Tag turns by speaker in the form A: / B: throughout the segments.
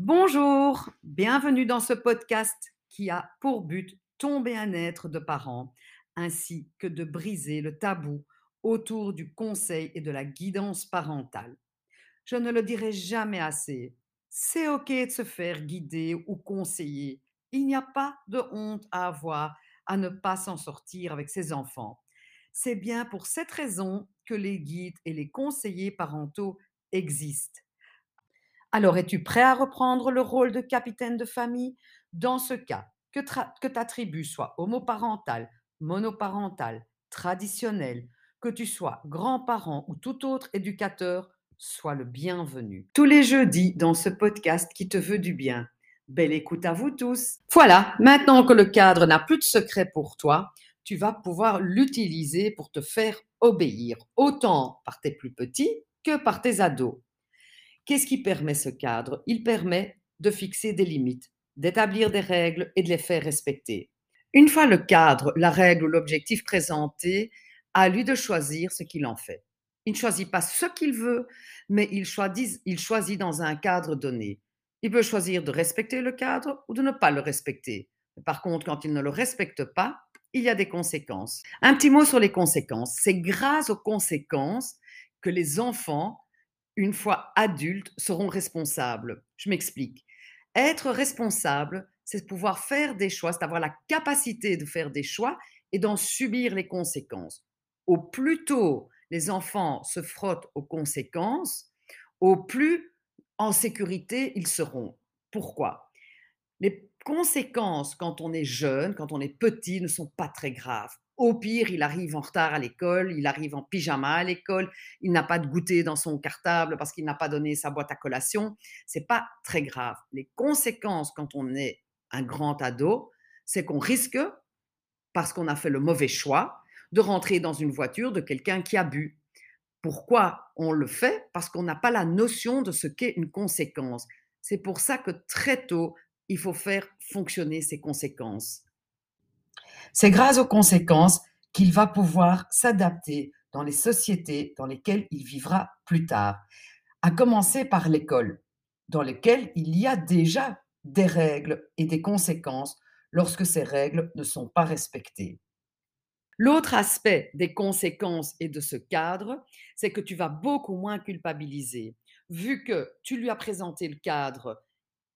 A: Bonjour, bienvenue dans ce podcast qui a pour but ton bien-être de parents ainsi que de briser le tabou autour du conseil et de la guidance parentale. Je ne le dirai jamais assez, c'est OK de se faire guider ou conseiller. Il n'y a pas de honte à avoir à ne pas s'en sortir avec ses enfants. C'est bien pour cette raison que les guides et les conseillers parentaux existent. Alors, es-tu prêt à reprendre le rôle de capitaine de famille? Dans ce cas, que, ta tribu soit homoparentale, monoparentale, traditionnelle, que tu sois grand-parent ou tout autre éducateur, sois le bienvenu. Tous les jeudis dans ce podcast qui te veut du bien. Belle écoute à vous tous. Voilà, maintenant que le cadre n'a plus de secret pour toi, tu vas pouvoir l'utiliser pour te faire obéir, autant par tes plus petits que par tes ados. Qu'est-ce qui permet ce cadre? Il permet de fixer des limites, d'établir des règles et de les faire respecter. Une fois le cadre, la règle ou l'objectif présenté, à lui de choisir ce qu'il en fait. Il ne choisit pas ce qu'il veut, mais il choisit, il choisit dans un cadre donné. Il peut choisir de respecter le cadre ou de ne pas le respecter. Par contre, quand il ne le respecte pas, il y a des conséquences. Un petit mot sur les conséquences. C'est grâce aux conséquences que les enfants une fois adultes, seront responsables. Je m'explique. Être responsable, c'est pouvoir faire des choix, c'est avoir la capacité de faire des choix et d'en subir les conséquences. Au plus tôt les enfants se frottent aux conséquences, au plus en sécurité ils seront. Pourquoi? Les conséquences quand on est jeune, quand on est petit, ne sont pas très graves. Au pire, il arrive en retard à l'école, il arrive en pyjama à l'école, il n'a pas de goûter dans son cartable parce qu'il n'a pas donné sa boîte à collation. C'est pas très grave. Les conséquences quand on est un grand ado, c'est qu'on risque, parce qu'on a fait le mauvais choix, de rentrer dans une voiture de quelqu'un qui a bu. Pourquoi on le fait? Parce qu'on n'a pas la notion de ce qu'est une conséquence. C'est pour ça que très tôt, il faut faire fonctionner ces conséquences. C'est grâce aux conséquences qu'il va pouvoir s'adapter dans les sociétés dans lesquelles il vivra plus tard, à commencer par l'école, dans lesquelles il y a déjà des règles et des conséquences lorsque ces règles ne sont pas respectées. L'autre aspect des conséquences et de ce cadre, c'est que tu vas beaucoup moins culpabiliser. Vu que tu lui as présenté le cadre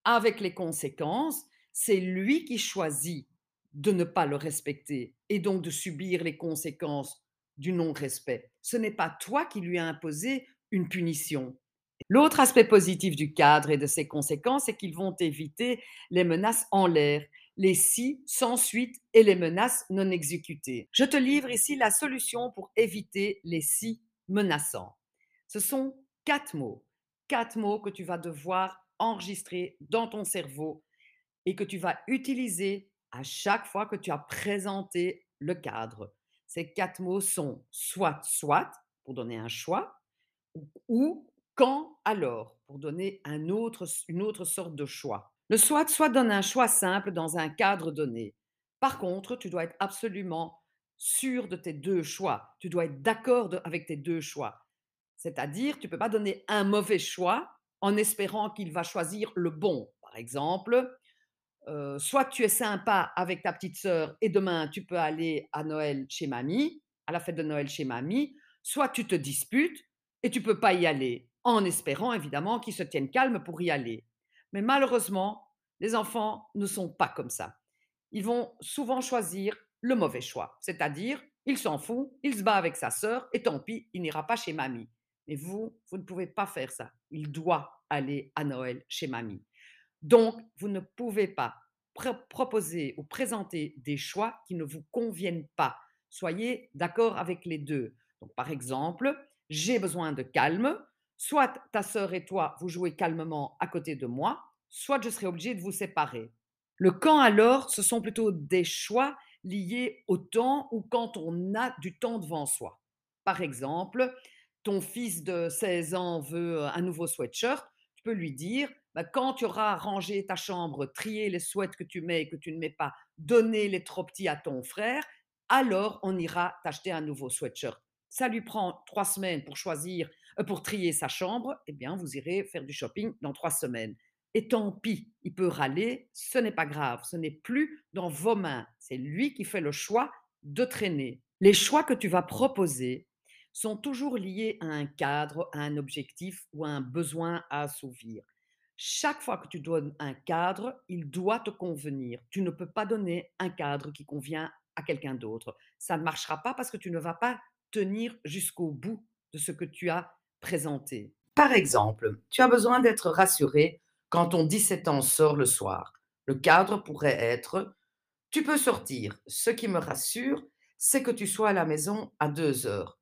A: avec les conséquences, c'est lui qui choisit de ne pas le respecter et donc de subir les conséquences du non-respect. Ce n'est pas toi qui lui as imposé une punition. L'autre aspect positif du cadre et de ses conséquences, c'est qu'ils vont éviter les menaces en l'air, les si sans suite et les menaces non exécutées. Je te livre ici la solution pour éviter les si menaçants. Ce sont quatre mots, quatre mots que tu vas devoir enregistrer dans ton cerveau et que tu vas utiliser à chaque fois que tu as présenté le cadre. Ces quatre mots sont soit, soit, pour donner un choix, ou quand, alors, pour donner une autre sorte de choix. Le soit, soit donne un choix simple dans un cadre donné. Par contre, tu dois être absolument sûr de tes deux choix. Tu dois être d'accord avec tes deux choix. C'est-à-dire, tu ne peux pas donner un mauvais choix en espérant qu'il va choisir le bon. Par exemple, soit tu es sympa avec ta petite sœur et demain tu peux aller à Noël chez mamie, à la fête de Noël chez mamie, soit tu te disputes et tu peux pas y aller, en espérant évidemment qu'ils se tiennent calmes pour y aller. Mais malheureusement, les enfants ne sont pas comme ça. Ils vont souvent choisir le mauvais choix, c'est-à-dire il s'en fout, il se bat avec sa sœur et tant pis, il n'ira pas chez mamie. Mais vous, vous ne pouvez pas faire ça. Il doit aller à Noël chez mamie. Donc, vous ne pouvez pas proposer ou présenter des choix qui ne vous conviennent pas. Soyez d'accord avec les deux. Donc, par exemple, j'ai besoin de calme. Soit ta sœur et toi, vous jouez calmement à côté de moi, soit je serai obligé de vous séparer. Le quand alors, ce sont plutôt des choix liés au temps ou quand on a du temps devant soi. Par exemple, ton fils de 16 ans veut un nouveau sweatshirt, tu peux lui dire bah, quand tu auras rangé ta chambre, trié les souhaits que tu mets et que tu ne mets pas, donné les trop petits à ton frère, alors on ira t'acheter un nouveau sweatshirt. Ça lui prend trois semaines pour choisir, euh, pour trier sa chambre, eh bien, vous irez faire du shopping dans trois semaines. Et tant pis, il peut râler, ce n'est pas grave, ce n'est plus dans vos mains. C'est lui qui fait le choix de traîner. Les choix que tu vas proposer sont toujours liés à un cadre, à un objectif ou à un besoin à assouvir. Chaque fois que tu donnes un cadre, il doit te convenir. Tu ne peux pas donner un cadre qui convient à quelqu'un d'autre. Ça ne marchera pas parce que tu ne vas pas tenir jusqu'au bout de ce que tu as présenté. Par exemple, tu as besoin d'être rassuré quand ton 17 ans sort le soir. Le cadre pourrait être Tu peux sortir. Ce qui me rassure, c'est que tu sois à la maison à 2 heures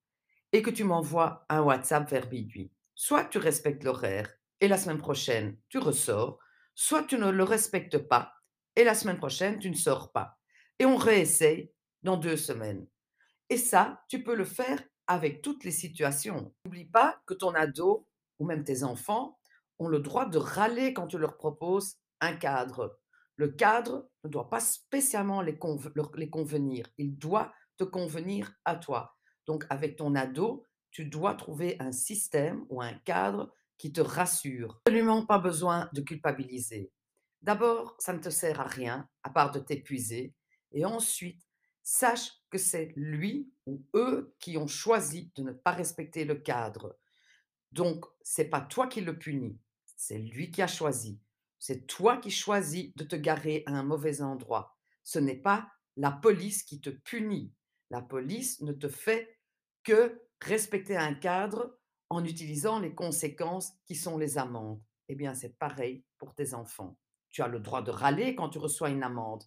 A: et que tu m'envoies un WhatsApp vers minuit. Soit tu respectes l'horaire et la semaine prochaine tu ressors, soit tu ne le respectes pas et la semaine prochaine tu ne sors pas. Et on réessaye dans deux semaines. Et ça, tu peux le faire avec toutes les situations. N'oublie pas que ton ado ou même tes enfants ont le droit de râler quand tu leur proposes un cadre. Le cadre ne doit pas spécialement les, les convenir, il doit te convenir à toi. Donc avec ton ado, tu dois trouver un système ou un cadre qui te rassure. Absolument pas besoin de culpabiliser. D'abord, ça ne te sert à rien à part de t'épuiser. Et ensuite, sache que c'est lui ou eux qui ont choisi de ne pas respecter le cadre. Donc, c'est pas toi qui le punis, c'est lui qui a choisi. C'est toi qui choisis de te garer à un mauvais endroit. Ce n'est pas la police qui te punit. La police ne te fait que respecter un cadre en utilisant les conséquences qui sont les amendes. Eh bien, c'est pareil pour tes enfants. Tu as le droit de râler quand tu reçois une amende.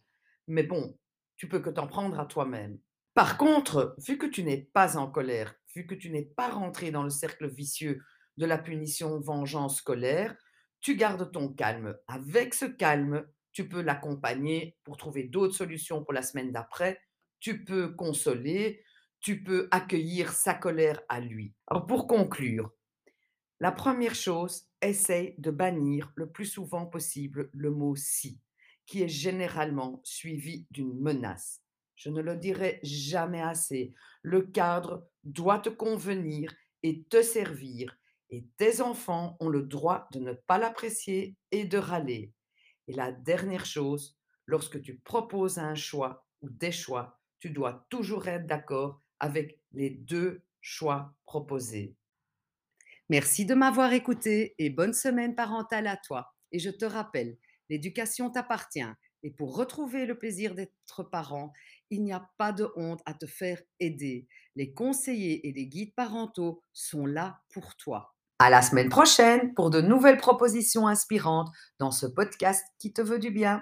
A: Mais bon, tu peux que t'en prendre à toi-même. Par contre, vu que tu n'es pas en colère, vu que tu n'es pas rentré dans le cercle vicieux de la punition vengeance scolaire, tu gardes ton calme. Avec ce calme, tu peux l'accompagner pour trouver d'autres solutions pour la semaine d'après. Tu peux consoler, tu peux accueillir sa colère à lui. Alors pour conclure, la première chose, essaye de bannir le plus souvent possible le mot si, qui est généralement suivi d'une menace. Je ne le dirai jamais assez. Le cadre doit te convenir et te servir et tes enfants ont le droit de ne pas l'apprécier et de râler. Et la dernière chose, lorsque tu proposes un choix ou des choix, tu dois toujours être d'accord avec les deux choix proposés. Merci de m'avoir écouté et bonne semaine parentale à toi. Et je te rappelle, l'éducation t'appartient. Et pour retrouver le plaisir d'être parent, il n'y a pas de honte à te faire aider. Les conseillers et les guides parentaux sont là pour toi. À la semaine prochaine pour de nouvelles propositions inspirantes dans ce podcast qui te veut du bien.